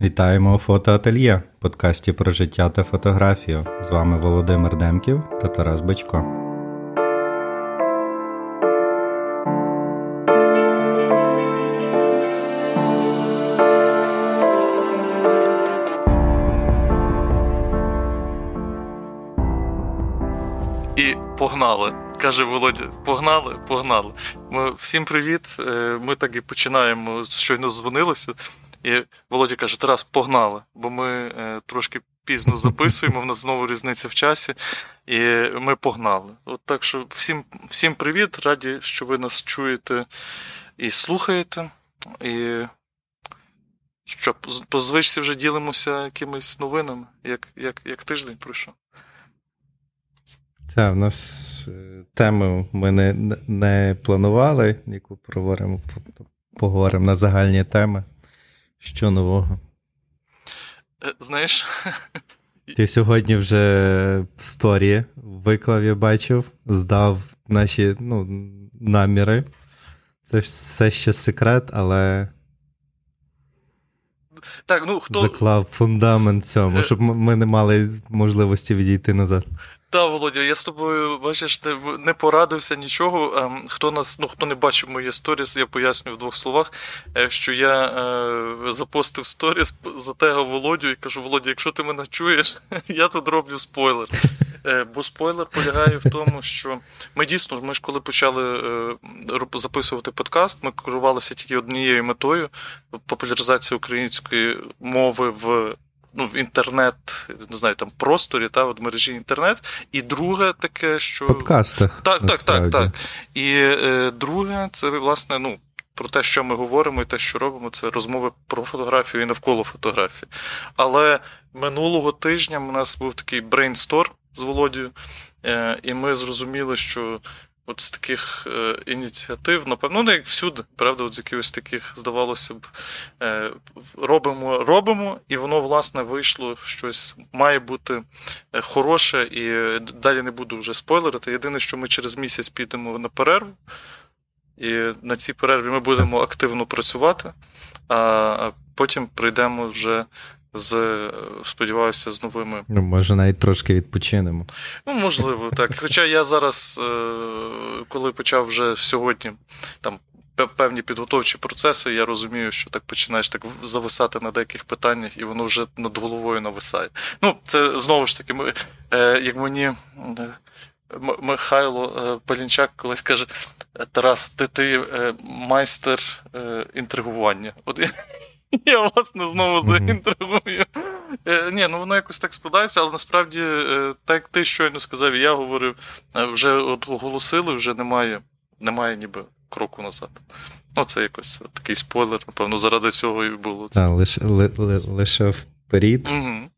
Вітаємо у фотоательє, подкасті про життя та фотографію. З вами Володимир Демків та Тарас Бачко. І погнали. Каже Володя, погнали, погнали. Ми, Всім привіт. Е, ми так і починаємо, щойно дзвонилися. І Володя каже: Тарас, погнали, бо ми е, трошки пізно записуємо, в нас знову різниця в часі, і ми погнали. От Так що всім всім привіт, раді, що ви нас чуєте і слухаєте. І що, по звичці вже ділимося якимись новинами, як, як, як тиждень пройшов. Так, в нас е, тему ми не не планували, яку проговоримо, поговоримо на загальні теми. Що нового? Е, знаєш. Ти сьогодні вже в сторі виклав, я бачив, здав наші ну, наміри. Це все ще секрет, але. Так, ну, хто... Заклав фундамент цьому, е, щоб ми не мали можливості відійти назад. Та, Володя, я з тобою, бачиш, не, не порадився нічого. Ем, хто нас, ну хто не бачив мої сторіс, я поясню в двох словах, е, що я е, запостив сторіс за tego Володю і кажу: Володя, якщо ти мене чуєш, я тут роблю спойлер. Е, бо спойлер полягає в тому, що ми дійсно, ми ж коли почали е, записувати подкаст, ми керувалися тільки однією метою популяризація української мови в ну, в інтернет, не знаю, там просторі, та, в мережі інтернет. І друге таке, що. Подкастах. Так, так, так, так. І е, друге, це, власне, ну. Про те, що ми говоримо, і те, що робимо, це розмови про фотографію і навколо фотографії. Але минулого тижня у нас був такий брейнстор з Володією, е, і ми зрозуміли, що от з таких е, ініціатив, напевно, ну, як всюди, правда, от з якихось таких, здавалося б, е, робимо, робимо, і воно, власне, вийшло щось має бути е, хороше, і далі не буду вже спойлерити. Єдине, що ми через місяць підемо на перерву, і на цій перерві ми будемо активно працювати, а потім прийдемо вже з сподіваюся, з новими. Ну, може, навіть трошки відпочинемо. Ну, можливо, так. Хоча я зараз, е, коли почав вже сьогодні там. Певні підготовчі процеси, я розумію, що так починаєш так зависати на деяких питаннях, і воно вже над головою нависає. Ну, це знову ж таки, ми, е, як мені е, Михайло Палінчак колись каже: Тарас, ти ти майстер інтригування. От Я власне знову заінтригую. Е, ні, ну воно якось так складається, але насправді, е, так ти щойно сказав, і я говорив, е, вже от оголосили, вже немає немає ніби кроку назад. Ну, це якось такий спойлер, напевно, заради цього і було. Так, лише ли, ли, лише вперед. Угу.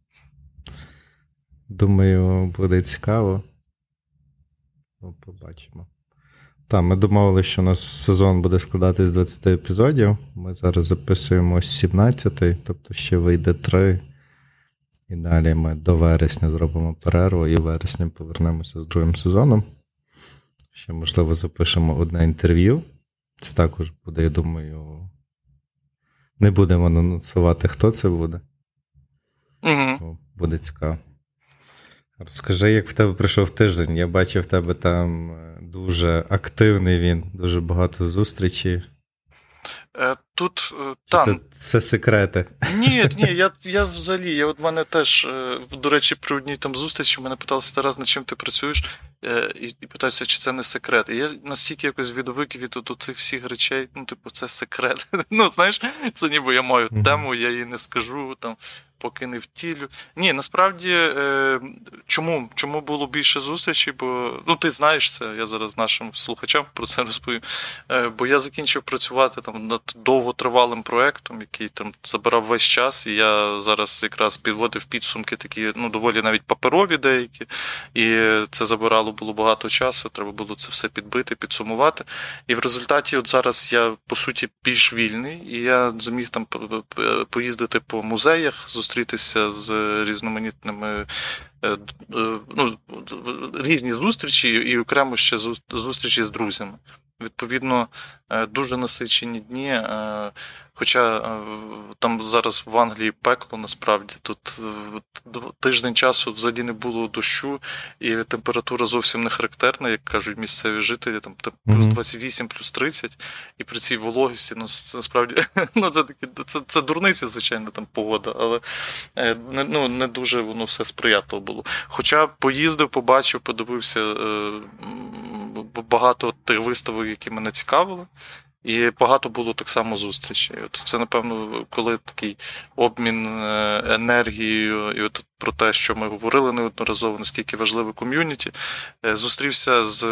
Думаю, буде цікаво. Ну, Побачимо. Так, ми домовилися, що у нас сезон буде складатись з 20 епізодів. Ми зараз записуємо 17, тобто ще вийде 3. І далі ми до вересня зробимо перерву і в вересні повернемося з другим сезоном. Ще, можливо, запишемо одне інтерв'ю. Це також буде, я думаю. Не будемо анонсувати, хто це буде. Угу. Буде цікаво. Розкажи, як в тебе пройшов тиждень. Я бачив в тебе там е, дуже активний він, дуже багато зустрічей. Е, тут е, там... Це це секрети. Ні, ні, я я взагалі, я от мене теж, до речі, при одній там зустрічі мене питалися Тарас, над чим ти працюєш, і і питаються, чи це не секрет. І я настільки якось відвик від от цих всіх речей, ну, типу, це секрет. Ну, знаєш, це ніби я маю тему, я її не скажу. там поки не. Ні, насправді, е, чому чому було більше зустрічей? Бо ну ти знаєш це, я зараз нашим слухачам про це розповім. Е, бо я закінчив працювати там над довготривалим проектом, який там забирав весь час. І я зараз якраз підводив підсумки, такі ну доволі навіть паперові деякі. І це забирало було багато часу. Треба було це все підбити, підсумувати. І в результаті, от зараз я по суті більш вільний, і я зміг там поїздити по музеях зустрітися з різноманітними е, е, ну, різні зустрічі, і окремо ще зустрічі з друзями. Відповідно, е, дуже насичені дні. Е, хоча е, там зараз в Англії пекло насправді тут тиждень часу взагалі не було дощу, і температура зовсім не характерна, як кажуть місцеві жителі, там плюс 28, плюс 30, і при цій вологості, ну це насправді ну, це такі це, це дурниці, звичайно, там погода, але ну, не дуже воно все сприятливо було. Хоча поїздив, побачив, подивився багато тих виставок, які мене цікавили. І багато було так само зустрічей. От Це, напевно, коли такий обмін е, енергією, і от про те, що ми говорили неодноразово, наскільки важливе ком'юніті, е, зустрівся з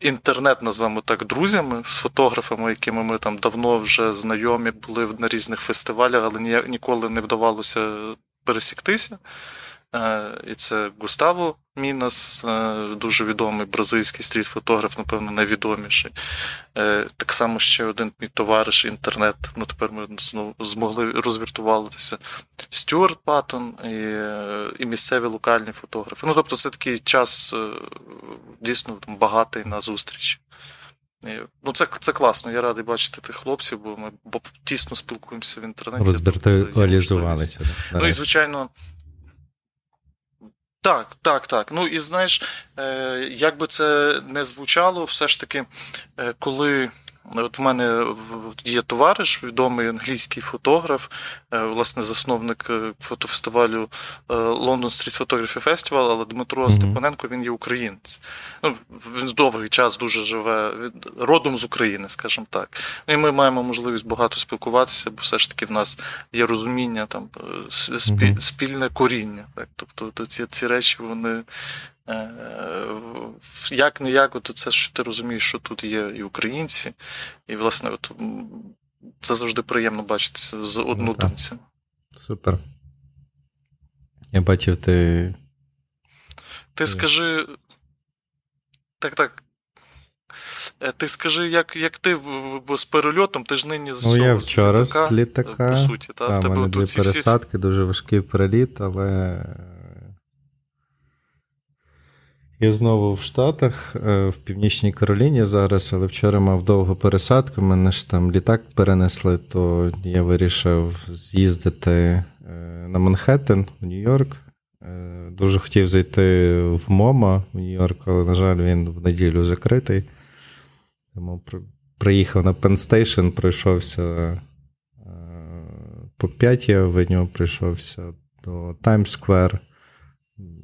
інтернет, назвемо так, друзями, з фотографами, якими ми там давно вже знайомі були на різних фестивалях, але ніколи не вдавалося пересіктися. Е, і це Густаво Мінас, е, дуже відомий бразильський стріт-фотограф, напевно, найвідоміший. Е, так само ще один мій товариш, інтернет. Ну, тепер ми знову змогли розвіртуватися. Стюарт Паттон і і місцеві локальні фотографи. Ну, тобто, це такий час дійсно багатий на зустрічі. Ну, це це класно. Я радий бачити тих хлопців, бо ми бо тісно спілкуємося в інтернеті. Розвіртуалізувалися. Ну і звичайно, так, так, так. Ну і знаєш, е, як би це не звучало, все ж таки, е, коли От в мене є товариш, відомий англійський фотограф, е, власне, засновник е, фотофестивалю е, London Street Photography Festival, але Дмитро mm-hmm. Степаненко він є українець. Ну, Він довгий час дуже живе, родом з України, скажімо так. І ми маємо можливість багато спілкуватися, бо все ж таки в нас є розуміння, там, спільне коріння. Так? Тобто ці, ці речі вони як не як, от це що ти розумієш, що тут є і українці, і, власне, от, це завжди приємно бачитися з однодумцями. Супер. Я бачив, ти. Ти скажи. Так, так. Е, ти скажи, як як ти бо з перельотом, ти ж нині з Ну, я вчора з літака. По суті, та, та, в тебе мене дві пересадки, всі... дуже важкий переліт, але я знову в Штатах, е, в Північній Кароліні зараз, але вчора мав довгу пересадку. Мене ж там літак перенесли, то я вирішив з'їздити е, на Манхеттен в Нью-Йорк. Е, дуже хотів зайти в MoMA в Нью-Йорк, але, на жаль, він в неділю закритий. Тому приїхав на Penn Station, пройшовся по п'ятій авеню, прийшовся до Таймс-сквер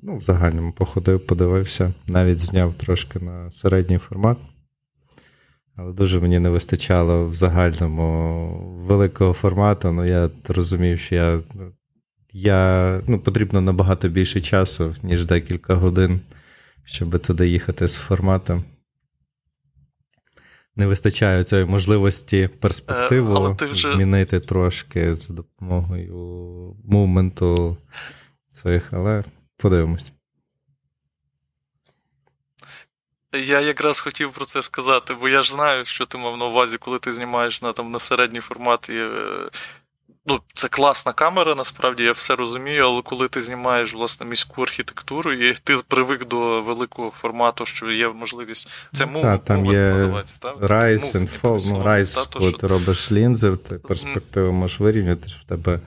ну, в загальному походив, подивився, навіть зняв трошки на середній формат. Але дуже мені не вистачало в загальному великого формату. Ну, я розумів, що я, я, ну, потрібно набагато більше часу, ніж декілька годин, щоб туди їхати з форматом. Не вистачає цієї можливості перспективу е, вже... змінити трошки за допомогою мувменту цих, але Подивимось. Я якраз хотів про це сказати, бо я ж знаю, що ти мав на увазі, коли ти знімаєш на там, на середній формат. І, е, ну, Це класна камера, насправді я все розумію, але коли ти знімаєш власне міську архітектуру, і ти привик до великого формату, що є можливість. Це мов, та, там є називається, так? Rise and Fall, ну, Rise, коли ти робиш лінзи, ти перспективу можеш вирівняти, що в тебе.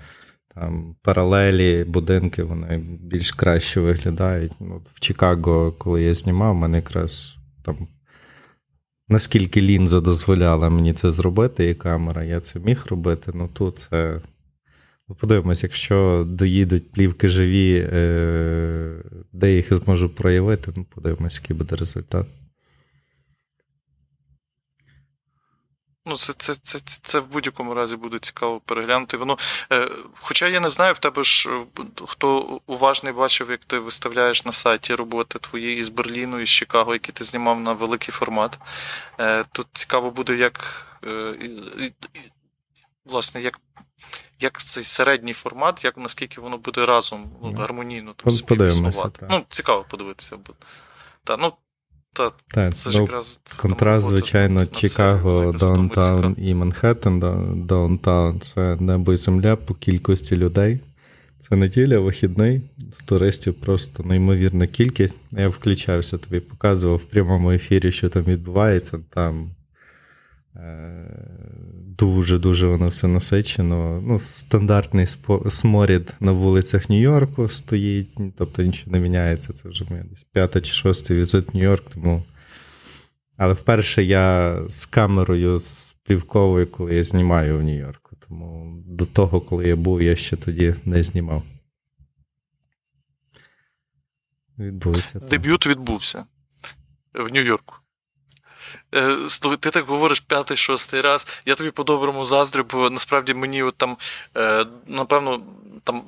Там паралелі, будинки, вони більш краще виглядають. Ну, В Чикаго, коли я знімав, мене якраз там. Наскільки лінза дозволяла мені це зробити, і камера, я це міг робити. Ну тут це. Ну, подивимось, якщо доїдуть плівки живі, е, де їх зможу проявити, ну подивимось, який буде результат. Ну, це це, це, це в будь-якому разі буде цікаво переглянути. Воно, е, Хоча я не знаю, в тебе ж е, хто уважний бачив, як ти виставляєш на сайті роботи твої із Берліну, із Чикаго, які ти знімав на великий формат. Е, Тут цікаво буде, як е, власне, як як цей середній формат, як наскільки воно буде разом ну, гармонійно там, співіснувати. Ну, цікаво подивитися. Та, ну, та, так, це ж якраз контраст, звичайно, Чикаго, Downtown і Манхеттен, Downtown це небо і земля по кількості людей. Це неділя, вихідний. Туристів просто неймовірна кількість. Я включався, тобі показував в прямому ефірі, що там відбувається. Там дуже-дуже воно все насичено. Ну, Стандартний сморід на вулицях Нью-Йорку стоїть, тобто нічого не міняється. Це вже моя десь п'ята чи шостий візит в Нью-Йорк. Тому... Але вперше я з камерою з коли я знімаю в Нью-Йорку. Тому до того, коли я був, я ще тоді не знімав. Відбувся. Дебют відбувся в Нью-Йорку. Е, ти так говориш п'ятий, шостий раз. Я тобі по-доброму заздрю, бо насправді мені от там, е, напевно, там.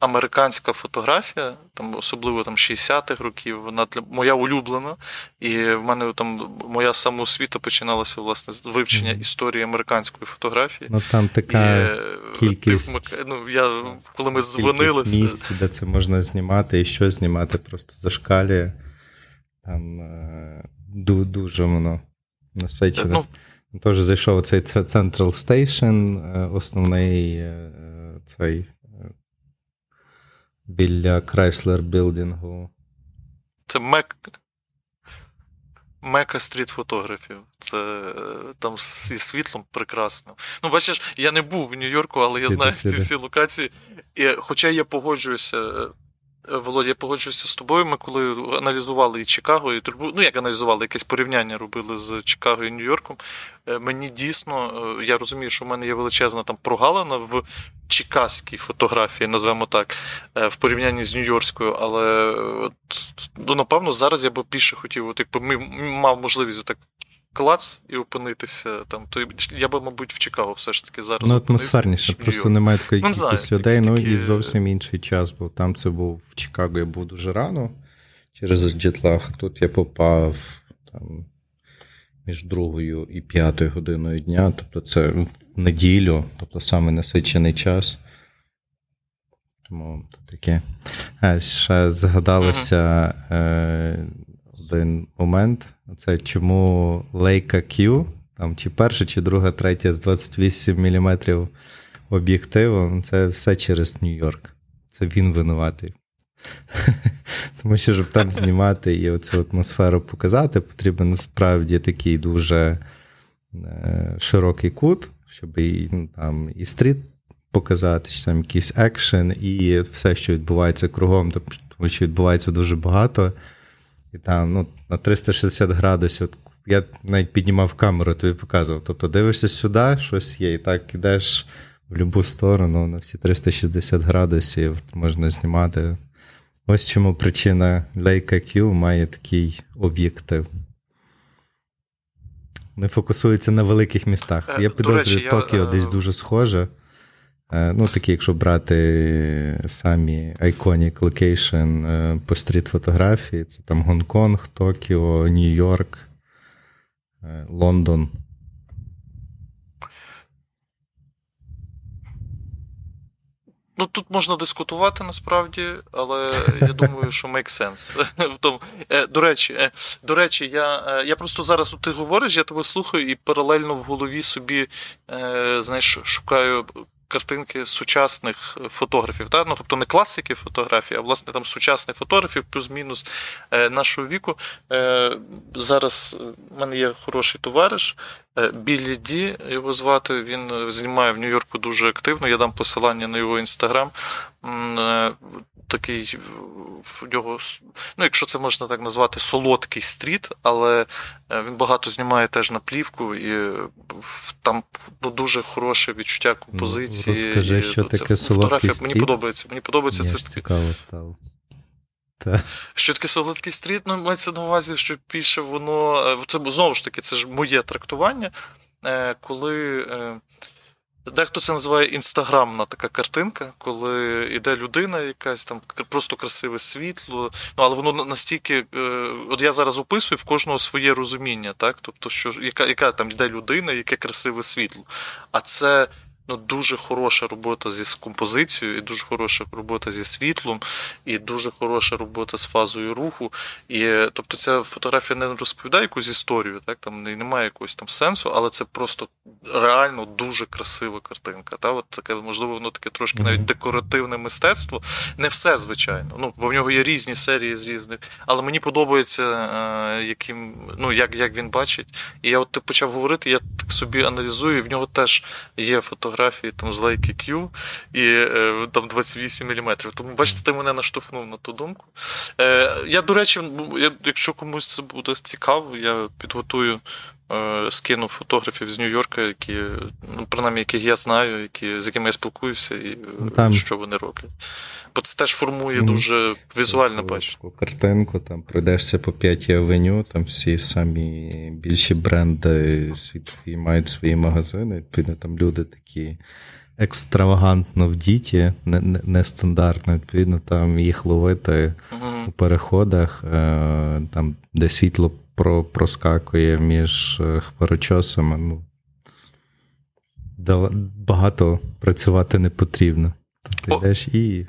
Американська фотографія, там особливо там 60-х років, вона для моя улюблена, і в мене там моя самоосвіта починалася власне з вивчення історії американської фотографії. Ну там така і, е, кількість. Ти, ну, я, коли ми дзвонилися. місць, де це можна знімати, і що знімати, просто зашкалює. Там дуже воно насичене. Ну, Теж зайшов цей Central Station, е, основний е, цей е, біля Chrysler білдингу. Це Мек. Мека стріт фотографів. Це там зі світлом прекрасно. Ну, бачиш, я не був в Нью-Йорку, але я знаю ці всі локації. І, Хоча я погоджуюся Володя, я погоджуюся з тобою. Ми коли аналізували і Чикаго, і Турбу, ну як аналізували, якесь порівняння робили з Чикаго і Нью-Йорком. Е, мені дійсно, е, я розумію, що в мене є величезна там прогалина в чикаській фотографії, назвемо так, е, в порівнянні з Нью-Йоркською, але ну, напевно зараз я би більше хотів, от якби мав можливість так клац і опинитися там, то я би, мабуть, в Чикаго все ж таки зараз. Ну, атмосферніше, просто немає такої ну, кількості людей, ну і зовсім інший час був. Там це був в Чикаго, я був дуже рано через джетлаг. Тут я попав там між другою і п'ятою годиною дня, тобто це в неділю, тобто саме насичений час. Тому таке. А ще згадалося е, один момент. Це чому Leica Q, там чи перша, чи друга, третя з 28 мм об'єктивом, це все через Нью-Йорк. Це він винуватий. Тому що, щоб там знімати і оцю атмосферу показати, потрібен насправді такий дуже е, широкий кут, щоб і ну, там і стріт показати, чи там якийсь екшен, і все, що відбувається кругом, тому що відбувається дуже багато. І там ну, на 360 градусів. Я навіть піднімав камеру, тобі показував. Тобто дивишся сюди, щось є, і так ідеш в будь-яку сторону, на всі 360 градусів можна знімати. Ось чому причина Leica Q має такий об'єктив. Не фокусується на великих містах. Е, я підозрюю, Токіо я... десь дуже схоже. Е, ну, такі, якщо брати самі Iconic Location е, по стріт-фотографії, це там Гонконг, Токіо, Нью-Йорк, е, Лондон. Ну, тут можна дискутувати насправді, але я думаю, що make sense. До речі, до речі, я я просто зараз ти говориш, я тебе слухаю і паралельно в голові собі знаєш, шукаю картинки сучасних фотографів. Та? Ну, Тобто не класики фотографії, а власне там сучасних фотографів, плюс-мінус е, нашого віку. Е, Зараз в мене є хороший товариш. Е, Біллі Ді його звати, він знімає в Нью-Йорку дуже активно. Я дам посилання на його інстаграм. Е, такий в нього, ну, якщо це можна так назвати, солодкий стріт, але е, він багато знімає теж на плівку, і там ну, дуже хороше відчуття композиції. Ну, розкажи, що це, таке солодкий стріт? Мені подобається. Мені подобається Мені це. Цікаво стало. Та. Що таке солодкий стріт, ну мається на увазі, що більше воно. Е, це знову ж таки, це ж моє трактування, е, коли Дехто це називає інстаграмна така картинка, коли йде людина, якась там просто красиве світло. Ну але воно настільки. Е, от я зараз описую в кожного своє розуміння, так? Тобто, що яка яка там йде людина, яке красиве світло. А це ну, дуже хороша робота зі композицією, і дуже хороша робота зі світлом, і дуже хороша робота з фазою руху. І, Тобто ця фотографія не розповідає якусь історію, так там немає якогось там сенсу, але це просто реально дуже красива картинка. Та? От таке, Можливо, воно таке трошки навіть декоративне мистецтво. Не все, звичайно. Ну, Бо в нього є різні серії з різних. Але мені подобається, е, яким, ну, як як він бачить. І я от почав говорити, я так собі аналізую, і в нього теж є фотографії там з Leica Q і е, там 28 мм. Тому, бачите, ти мене наштовхнув на ту думку. Е, Я, до речі, якщо комусь це буде цікаво, я підготую. Е, скинув фотографів з Нью-Йорка, які, ну, принаймні, яких я знаю, які, з якими я спілкуюся, і е, там, що вони роблять. Бо це теж формує дуже візуально бачити. Картинку, там пройдешся по п'ятій авеню, там всі самі більші бренди світові мають свої магазини. Відповідно, там люди такі екстравагантно вдіті, нестандартно, не відповідно, там їх ловити угу. у переходах, е, там, де світло про, проскакує між е, хмарочосами. Ну, Багато працювати не потрібно. Ти йдеш і.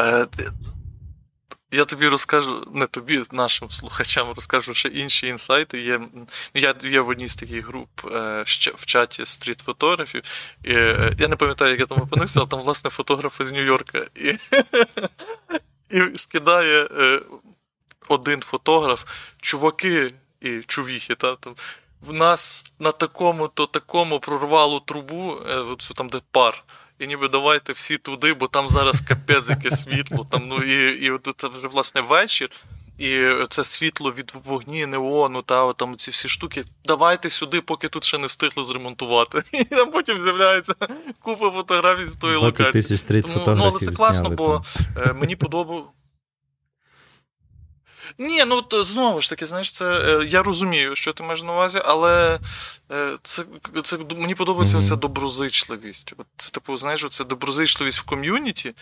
Е, я тобі розкажу, не тобі, нашим слухачам розкажу ще інші інсайти. Є, Я є в одній з таких груп е, в чаті стріт-фотографів. І, Я не пам'ятаю, як я там опинився, але там, власне, фотографи з Нью-Йорка. І, і скидає один фотограф, чуваки і чувіхи, та, там, в нас на такому-то такому прорвало трубу, е, оцю там, де пар. І ніби давайте всі туди, бо там зараз капець яке світло. Там, ну, І і це вже власне вечір. І це світло від вогні, неону, та там ці всі штуки. Давайте сюди, поки тут ще не встигли зремонтувати. І там потім з'являється купа фотографій з тої локації. Тому, ну, Але це класно, бо е, мені подобається. Ні, ну знову ж таки, знаєш, це е, я розумію, що ти маєш на увазі, але е, це це мені подобається mm-hmm. оця доброзичливість. Це типу, знаєш, це доброзичливість в ком'юніті.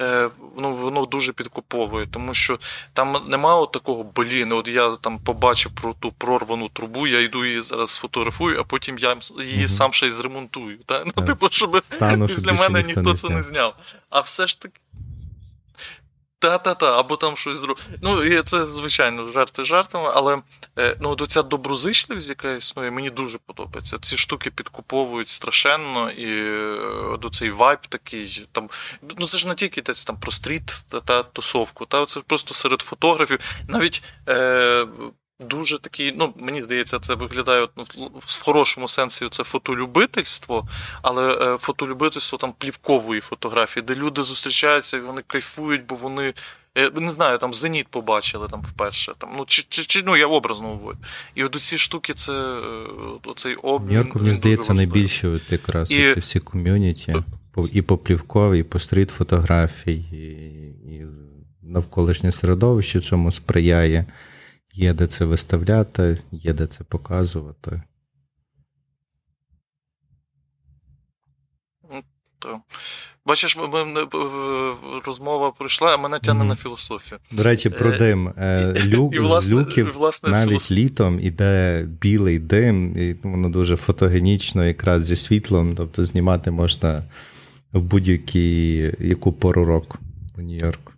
Е, ну, Воно дуже підкуповує, тому що там немає такого блін, от я там побачив про ту прорвану трубу, я йду її зараз сфотографую, а потім я її mm-hmm. сам ще й зремонтую. Та? Ну, типу, щоб Стану, після мене ніхто, ніхто це не зняв. А все ж таки. Та-та-та, або там щось друге. Ну, і це, звичайно, жарти жартами, але е, ну, от оця доброзичливість, яка існує, мені дуже подобається. Ці штуки підкуповують страшенно, і е, до цей вайб такий. там, Ну це ж не тільки десь там про стріт та, та тусовку, та це просто серед фотографів. Навіть е, Дуже такий, ну мені здається, це виглядає ну, в хорошому сенсі це фотолюбительство, але е, фотолюбительство там плівкової фотографії, де люди зустрічаються і вони кайфують, бо вони е, не знаю, там зеніт побачили там вперше. Там, ну, чи, чи, чи, ну, Я образно говорю. І от ці штуки, це е, оцей обмін. Нью-Йорку, мені здається, найбільше от якраз і... всі ком'юніті, і по плівковій, і по стріт фотографії, і, і навколишнє середовище, чому сприяє. Є де це виставляти, є де це показувати. Бачиш, ми, розмова пройшла, а мене тягне mm-hmm. на філософію. До речі, про е, дим. Е, люк, і, власне, з люків власне, навіть філос... літом іде білий дим, і воно дуже фотогенічно, якраз зі світлом. Тобто знімати можна в будь-якій яку пору року у Нью-Йорку.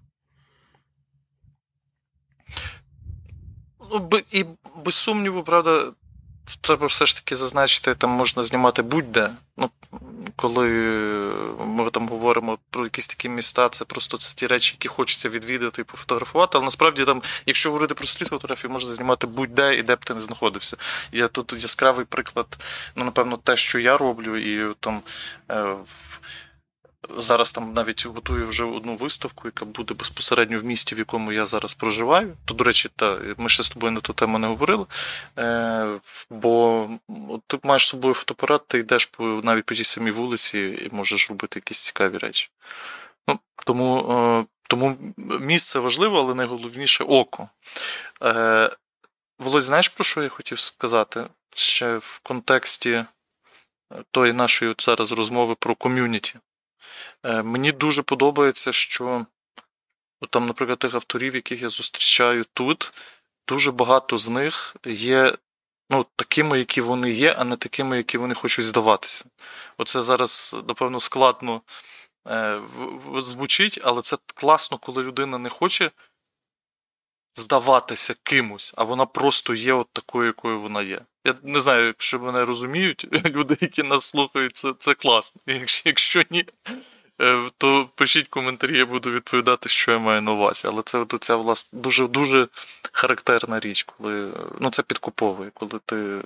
Ну, і без сумніву, правда, треба все ж таки зазначити, там можна знімати будь-де. Ну, Коли ми там говоримо про якісь такі міста, це просто це ті речі, які хочеться відвідати і пофотографувати. Але насправді, там, якщо говорити про стріт фотографію, можна знімати будь-де і де б ти не знаходився. Я тут яскравий приклад, ну, напевно, те, що я роблю, і там. Е, Зараз там навіть готую вже одну виставку, яка буде безпосередньо в місті, в якому я зараз проживаю. То, до речі, та, ми ще з тобою на ту тему не говорили. Е, Бо ти маєш з собою фотоапарат, ти йдеш по, навіть по тій самій вулиці і можеш робити якісь цікаві речі. Ну, Тому е, тому місце важливо, але найголовніше око. Е, Володь, знаєш, про що я хотів сказати? Ще в контексті тої нашої зараз розмови про ком'юніті. Е, мені дуже подобається, що от там, наприклад, тих авторів, яких я зустрічаю тут, дуже багато з них є Ну, такими, які вони є, а не такими, які вони хочуть здаватися. Оце зараз, напевно, складно е, звучить, але це класно, коли людина не хоче здаватися кимось, а вона просто є от такою, якою вона є. Я не знаю, якщо мене розуміють, люди, які нас слухають, це це класно. Якщо, якщо ні, е, то пишіть коментарі, я буду відповідати, що я маю на увазі. Але це от власне дуже дуже характерна річ, коли ну це підкуповує, коли ти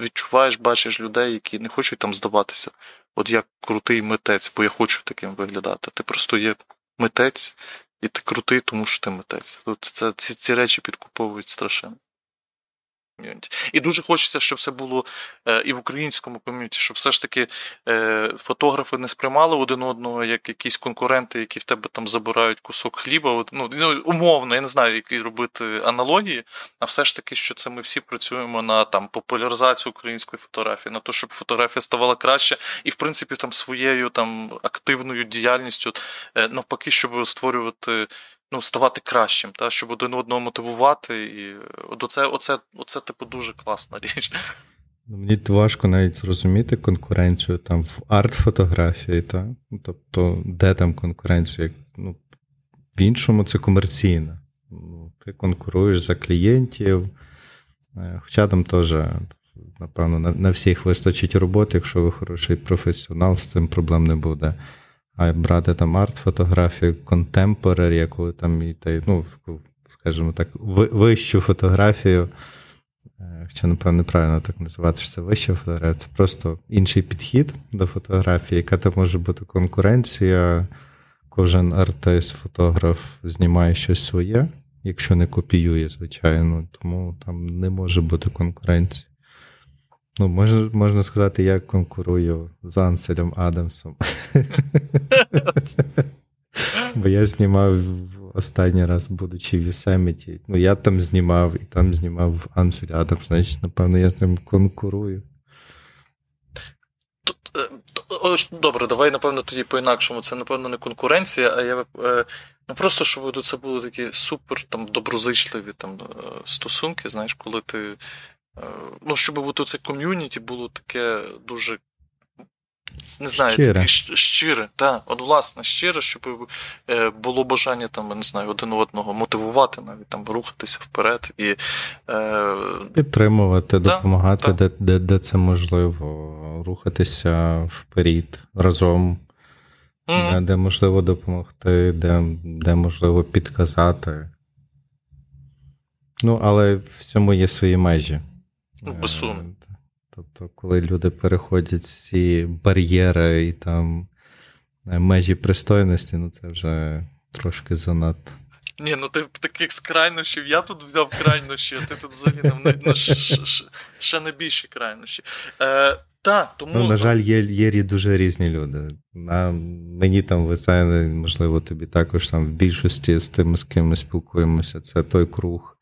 відчуваєш, бачиш людей, які не хочуть там здаватися. От я крутий митець, бо я хочу таким виглядати. Ти просто є митець, і ти крутий, тому що ти митець. От це, ці, ці речі підкуповують страшенно ком'юніті. І дуже хочеться, щоб це було е, і в українському ком'юніті, щоб все ж таки е, фотографи не сприймали один одного як якісь конкуренти, які в тебе там забирають кусок хліба. Ну, ну умовно, я не знаю, які робити аналогії, а все ж таки, що це ми всі працюємо на там популяризацію української фотографії, на те, щоб фотографія ставала краще, і в принципі там своєю там активною діяльністю е, навпаки, щоб створювати ну, ставати кращим, та, щоб один одного мотивувати. І оце, оце, оце, типу, дуже класна річ. Ну, мені важко навіть зрозуміти конкуренцію там в арт-фотографії, та? Ну, тобто, де там конкуренція? Ну, В іншому це комерційна. Ну, Ти конкуруєш за клієнтів, е, хоча там теж, напевно, на, на всіх вистачить роботи, якщо ви хороший професіонал, з цим проблем не буде. А брати там арт-фотографію, контемпорарі, коли там і ну, скажімо так, вищу фотографію. Е, хоча, напевно, неправильно так називати, що це вища фотографія, це просто інший підхід до фотографії, яка там може бути конкуренція. Кожен артист, фотограф знімає щось своє, якщо не копіює, звичайно, тому там не може бути конкуренції. Ну, можна можна сказати, я конкурую з Анселем Адамсом. Бо я знімав останній раз, будучи в Yosemite. Ну, я там знімав і там знімав Ансель Адамс, значить, напевно, я з ним конкурую. Е, добре, давай, напевно, тоді по-інакшому. Це, напевно, не конкуренція, а я ну просто щоб це були такі супер там доброзичливі там е, стосунки, знаєш, коли ти ну, щоб бути це ком'юніті було таке дуже. Не знаю, щире. таке щире, так, от власне, щире, щоб е, було бажання там, не знаю, один одного мотивувати, навіть там рухатися вперед і е... підтримувати, допомагати, да, де, де де, це можливо, рухатися вперед разом, mm-hmm. де, де можливо допомогти, де, де можливо підказати. Ну, але в цьому є свої межі. Ну, без суму. Тобто, коли люди переходять всі бар'єри і там е, межі пристойності, ну це вже трошки занадто. Ні, ну ти таких з крайнощів, я тут взяв крайнощі, а ти тут взагалі на, на ще не більші крайнощі. Е, та, тому... Ну, На жаль, є є дуже різні люди. На, Мені там висає, можливо, тобі також там в більшості з тими, з ким ми спілкуємося, це той круг Е,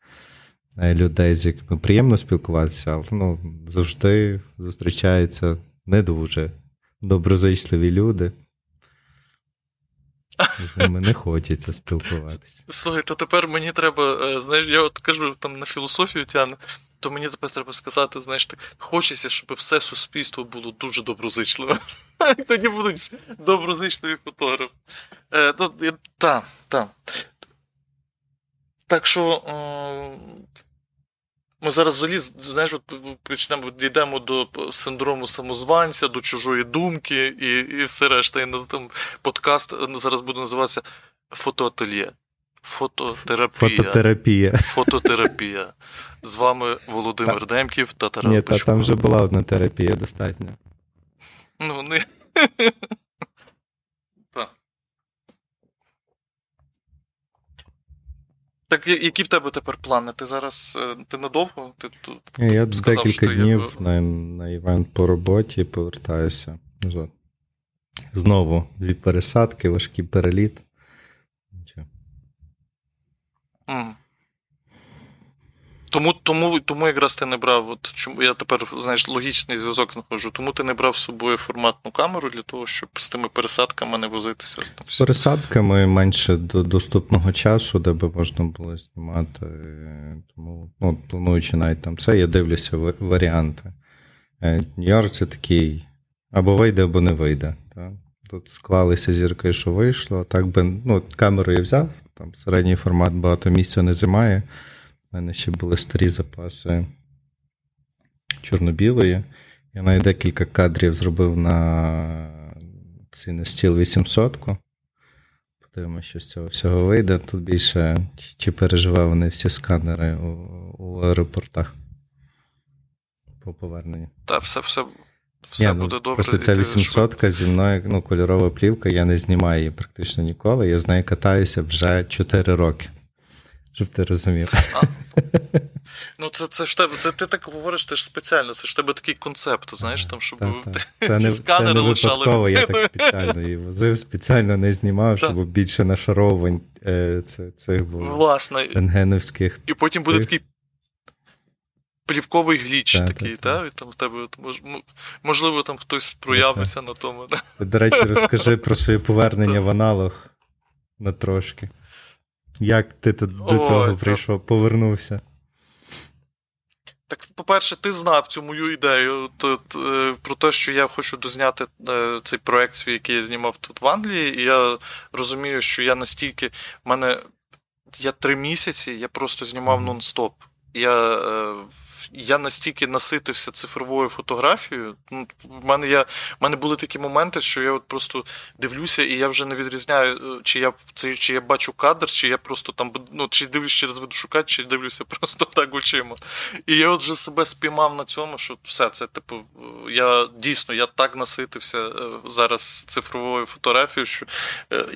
людей, з якими приємно спілкуватися, але ну, завжди зустрічаються не дуже доброзичливі люди. З ними не хочеться спілкуватися. Слухай, то тепер мені треба, е, знаєш, я от кажу там на філософію тяну, то мені тепер треба сказати, знаєш, так, хочеться, щоб все суспільство було дуже доброзичливе. Тоді будуть доброзичливі фотографи. Е, Так, так. Так що ми зараз взагалі знаєш, почнемо дійдемо до синдрому самозванця, до чужої думки і і все решта. І там подкаст зараз буде називатися фотоательє. Фототерапія. Фототерапія. Фототерапія. З вами Володимир Демків та Тарас Ні, та Там вже була одна терапія достатньо. Ну, не. Так які в тебе тепер плани? Ти зараз е, ти надовго? Ти тут Я сказав, декілька що днів є... на на івент по роботі повертаюся. Знову дві пересадки, важкий переліт. Mm. Тому тому, тому якраз ти не брав, от чому я тепер знаєш, логічний зв'язок знаходжу, тому ти не брав з собою форматну камеру для того, щоб з тими пересадками не возитися. З пересадками менше до доступного часу, де би можна було знімати. Тому, ну, плануючи навіть там це, я дивлюся варіанти. Нью-Йорк це такий або вийде, або не вийде. Так? Тут склалися зірки, що вийшло. Так би, ну, камеру я взяв, там середній формат багато місця не займає. У мене ще були старі запаси чорно-білої. Я навіть декілька кадрів зробив на на стіл 800. Подивимося, що з цього всього вийде. Тут більше чи переживав вони всі сканери у, у аеропортах по поверненню. Так, все все, все Ні, ну, буде добре. Просто ця 800 зі мною ну, кольорова плівка, я не знімаю її практично ніколи. Я з нею катаюся вже 4 роки щоб ти розумів. А, ну, це це ж тебе, ти, ти так говориш, ти ж спеціально, це ж тебе такий концепт, знаєш, там, щоб та, та. Це ті не, сканери це не лишали. Я так спеціально її возив, спеціально не знімав, щоб більше нашаровань е, це, цих було Власне. рентгеновських. І потім буде такий. Плівковий гліч та, такий, та, та. там в тебе можливо, там хтось проявиться на тому. До речі, розкажи про своє повернення в аналог на трошки. Як ти тут до цього Ой, прийшов, то... повернувся? Так, по-перше, ти знав цю мою ідею тут, е, про те, що я хочу дозняти е, цей проект свій, який я знімав тут в Англії, і я розумію, що я настільки. в мене я три місяці я просто знімав нон-стоп. Я е, я настільки наситився цифровою фотографією. Ну, в мене я, в мене були такі моменти, що я от просто дивлюся, і я вже не відрізняю, е, чи я це, чи я бачу кадр, чи я просто там ну, чи дивлюсь через видошукач, чи дивлюся просто так очима. І я от вже себе спіймав на цьому, що все це, типу, я дійсно я так наситився е, зараз цифровою фотографією, що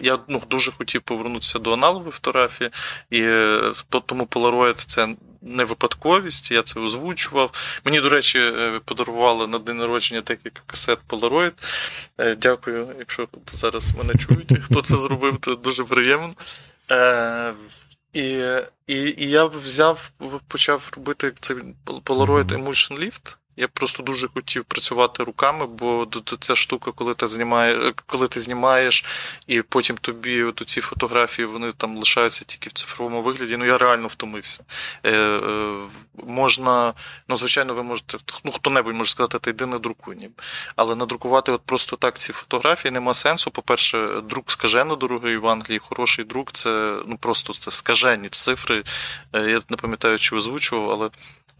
я ну, дуже хотів повернутися до аналогової фотографії, і тому Polaroid це не випадковість, я це озвучував. Мені, до речі, е, подарували на день народження декілька касет Polaroid. Е, дякую, якщо зараз мене чують. Хто це зробив, то дуже приємно. Е, і і, і я взяв, почав робити цей Polaroid Emulsion Lift. Я просто дуже хотів працювати руками, бо ця штука, коли ти знімаєш, коли ти знімаєш, і потім тобі от ці фотографії вони там лишаються тільки в цифровому вигляді. Ну я реально втомився. Е, е, Можна, ну звичайно, ви можете, ну хто-небудь може сказати, ти йди надрукуй. Ні. Але надрукувати от просто так ці фотографії нема сенсу. По-перше, друк скажено дорогий в Англії. Хороший друк це ну просто це скажені цифри. Е, я не пам'ятаю, чи озвучував, але.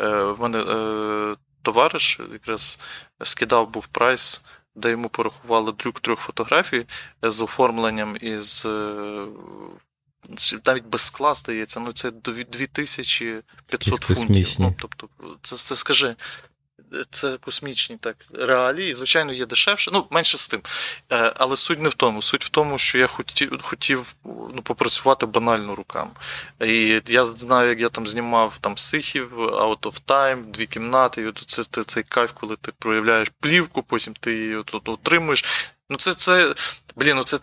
Е, в мене е, товариш якраз скидав був прайс, де йому порахували друк трьох фотографій з оформленням із. Е, навіть без скла, здається, ну це 2500 фунтів. Ну, тобто, це, це скажи, це космічні так реалії. Звичайно, є дешевше, ну менше з тим. Е, але суть не в тому. Суть в тому, що я хотів хотів ну, попрацювати банально руками. І я знаю, як я там знімав там сихів, Out of Time, дві кімнати. І от це, це цей кайф, коли ти проявляєш плівку, потім ти її от, от, отримуєш. Ну, це це Блін, ну це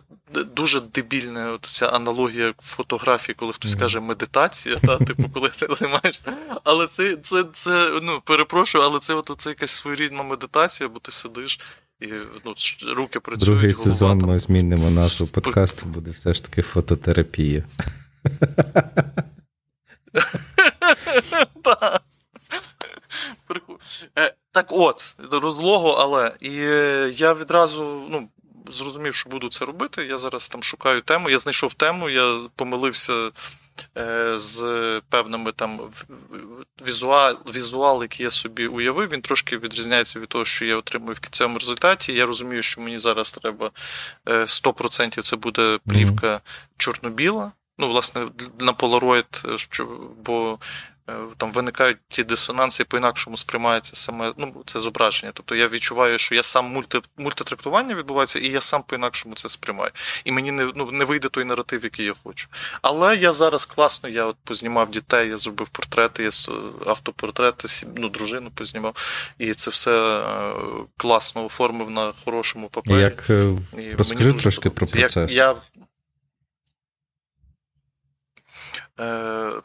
дуже дебільна ця аналогія фотографії, коли хтось каже медитація, та, типу, коли ти займаєшся. Але це, це, це, ну, перепрошую, але це от, це якась своєрідна медитація, бо ти сидиш і ну, руки працюють. Другий голова, сезон там. ми змінимо нашу подкасту, буде все ж таки фототерапія. Е, так от, розлого, але і е, я відразу ну, зрозумів, що буду це робити. Я зараз там шукаю тему. Я знайшов тему, я помилився е, з певними там візуал, візуал, який я собі уявив. Він трошки відрізняється від того, що я отримую в кінцевому результаті. Я розумію, що мені зараз треба 100% е, це буде плівка чорно-біла. Ну, власне, на Polaroid, е, бо там виникають ті дисонанси, по-інакшому сприймається саме ну, це зображення. Тобто я відчуваю, що я сам мульти, мультитрактування відбувається, і я сам по-інакшому це сприймаю. І мені не ну, не вийде той наратив, який я хочу. Але я зараз класно, я от познімав дітей, я зробив портрети, я автопортрети, ну, дружину познімав. І це все е, класно оформив на хорошому папері. Як і Розкажи трошки про процес. Як, я, е,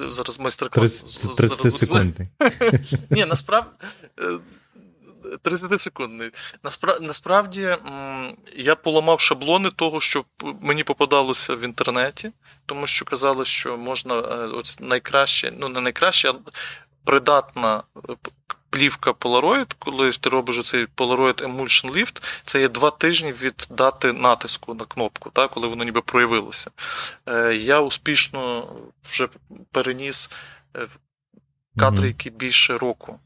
зараз майстер-клас. 30, 30 секундний. Ні, насправді. 30-секундний. Наспра... Насправді я поламав шаблони того, що мені попадалося в інтернеті, тому що казали, що можна е, найкраще, ну не найкраще, а придатна е, плівка Polaroid, коли ти робиш цей Polaroid Emulsion Lift, це є два тижні від дати натиску на кнопку, так, коли воно ніби проявилося. Е, Я успішно вже переніс е, кадри, які більше року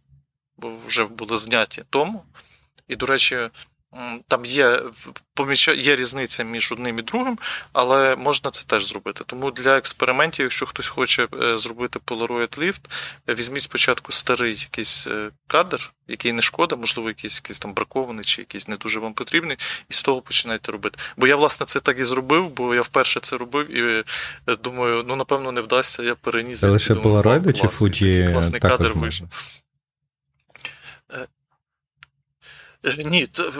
вже були зняті тому. І, до речі, там є, є різниця між одним і другим, але можна це теж зробити. Тому для експериментів, якщо хтось хоче е, зробити Polaroid Lift, е, візьміть спочатку старий якийсь е, кадр, який не шкода, можливо, якийсь, якийсь там бракований чи якийсь не дуже вам потрібний, і з того починайте робити. Бо я, власне, це так і зробив, бо я вперше це робив і думаю, ну напевно не вдасться, я переніс. Це лише Polaroid чи Fuji класний також кадр вийшов. Е, Ні, це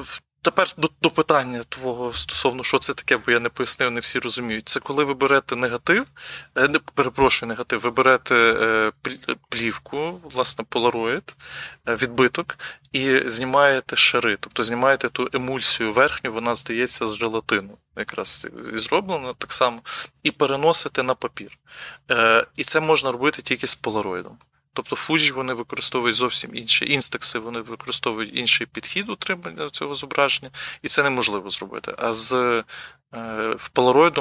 тепер до, до питання твого стосовно, що це таке, бо я не пояснив, не всі розуміють. Це коли ви берете негатив, е, не, перепрошую, негатив, ви берете е, плівку, власне, е, відбиток, і знімаєте шари, тобто знімаєте ту емульсію верхню, вона здається з желатину, якраз і зроблена так само, і переносите на папір. Е, і це можна робити тільки з полароїдом. Тобто Fuji вони використовують зовсім інші інстекси, вони використовують інший підхід утримання цього зображення, і це неможливо зробити. А з е, в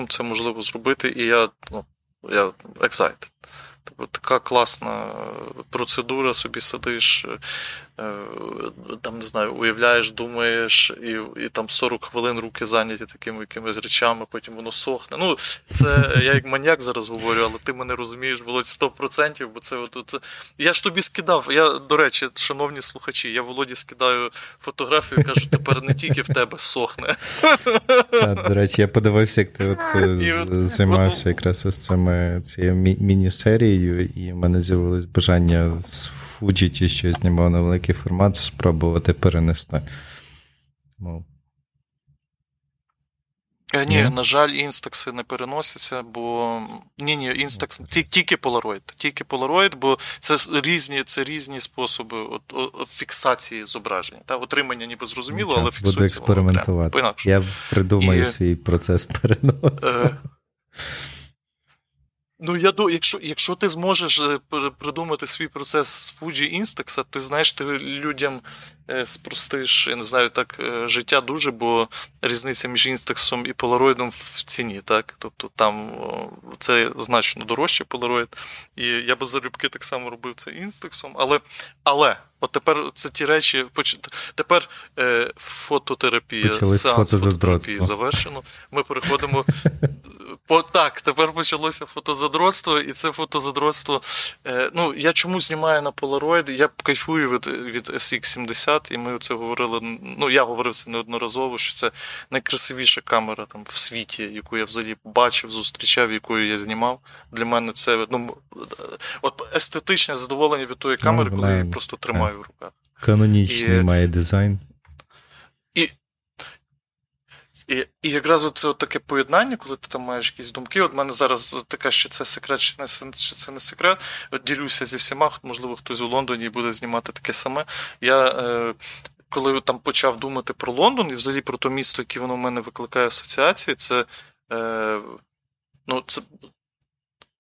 це можливо зробити, і я, ну, я excited. Тобто така класна процедура, собі сидиш, е, там не знаю, уявляєш, думаєш, і, і там 40 хвилин руки зайняті такими якимись речами, потім воно сохне. Ну, це я як маньяк зараз говорю, але ти мене розумієш, Володь, 100%, бо це от це. Я ж тобі скидав. Я, до речі, шановні слухачі, я Володі скидаю фотографію і кажу, тепер не тільки в тебе сохне. Так, до речі, я подивився, як ти от- займався якраз ось цими цією мі- міні-серією, і в мене з'явилось бажання з Fuji, ті, що я знімав на великий формат, спробувати перенести. Ну, Е, Ні, Ні? на жаль, інстакси не переносяться, бо ні, ні, інстакс ті- тільки Polaroid. Тільки Polaroid, бо це різні, це різні способи от, о- фіксації зображення. Та отримання ніби зрозуміло, нічого, але фіксується буду воно експериментувати. прямо. Я придумаю І- свій процес переносу. Е, Ну, я ду, якщо, якщо ти зможеш е, придумати свій процес з Fuji Instax, ти знаєш, ти людям е, спростиш, я не знаю, так, е, життя дуже, бо різниця між Instax і Polaroid в ціні, так? Тобто там це значно дорожче Polaroid. І я би залюбки так само робив це Instax, але, але от тепер це ті речі, поч- тепер е, фототерапія, Почалось сеанс фототерапії завершено. Ми переходимо по, так, тепер почалося фотозадротство, і це фотозадротство. Е, ну, я чому знімаю на Polaroid? Я кайфую від, від SX70, і ми це говорили. Ну, я говорив це неодноразово, що це найкрасивіша камера там в світі, яку я взагалі бачив, зустрічав, якою я знімав. Для мене це ну, от естетичне задоволення від тої камери, Ну, коли я її просто тримаю в руках. Канонічний І- має дизайн. І, і якраз це таке поєднання, коли ти там маєш якісь думки. От в мене зараз от таке, що це секрет, чи не, чи це не секрет. От ділюся зі всіма, можливо, хтось у Лондоні буде знімати таке саме. Я е, коли там почав думати про Лондон і взагалі про те місто, яке воно в мене викликає асоціації, це. Е, ну, це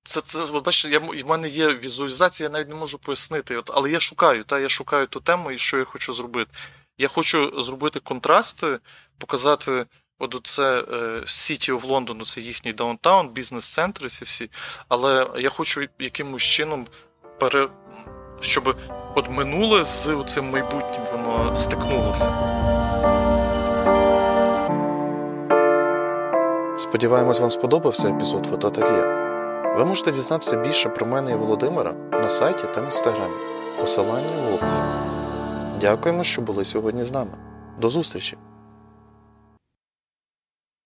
це, це от бачите, я, в мене є візуалізація, я навіть не можу пояснити. От, але я шукаю, та, я шукаю ту тему і що я хочу зробити. Я хочу зробити контрасти, показати от це City of London, це їхній downtown, бізнес-центри ці всі. Але я хочу якимось чином пере... щоб от минуле з цим майбутнім воно стикнулося. Сподіваємось, вам сподобався епізод фотоательє. Ви можете дізнатися більше про мене і Володимира на сайті та в інстаграмі. Посилання в описі. Дякуємо, що були сьогодні з нами. До зустрічі!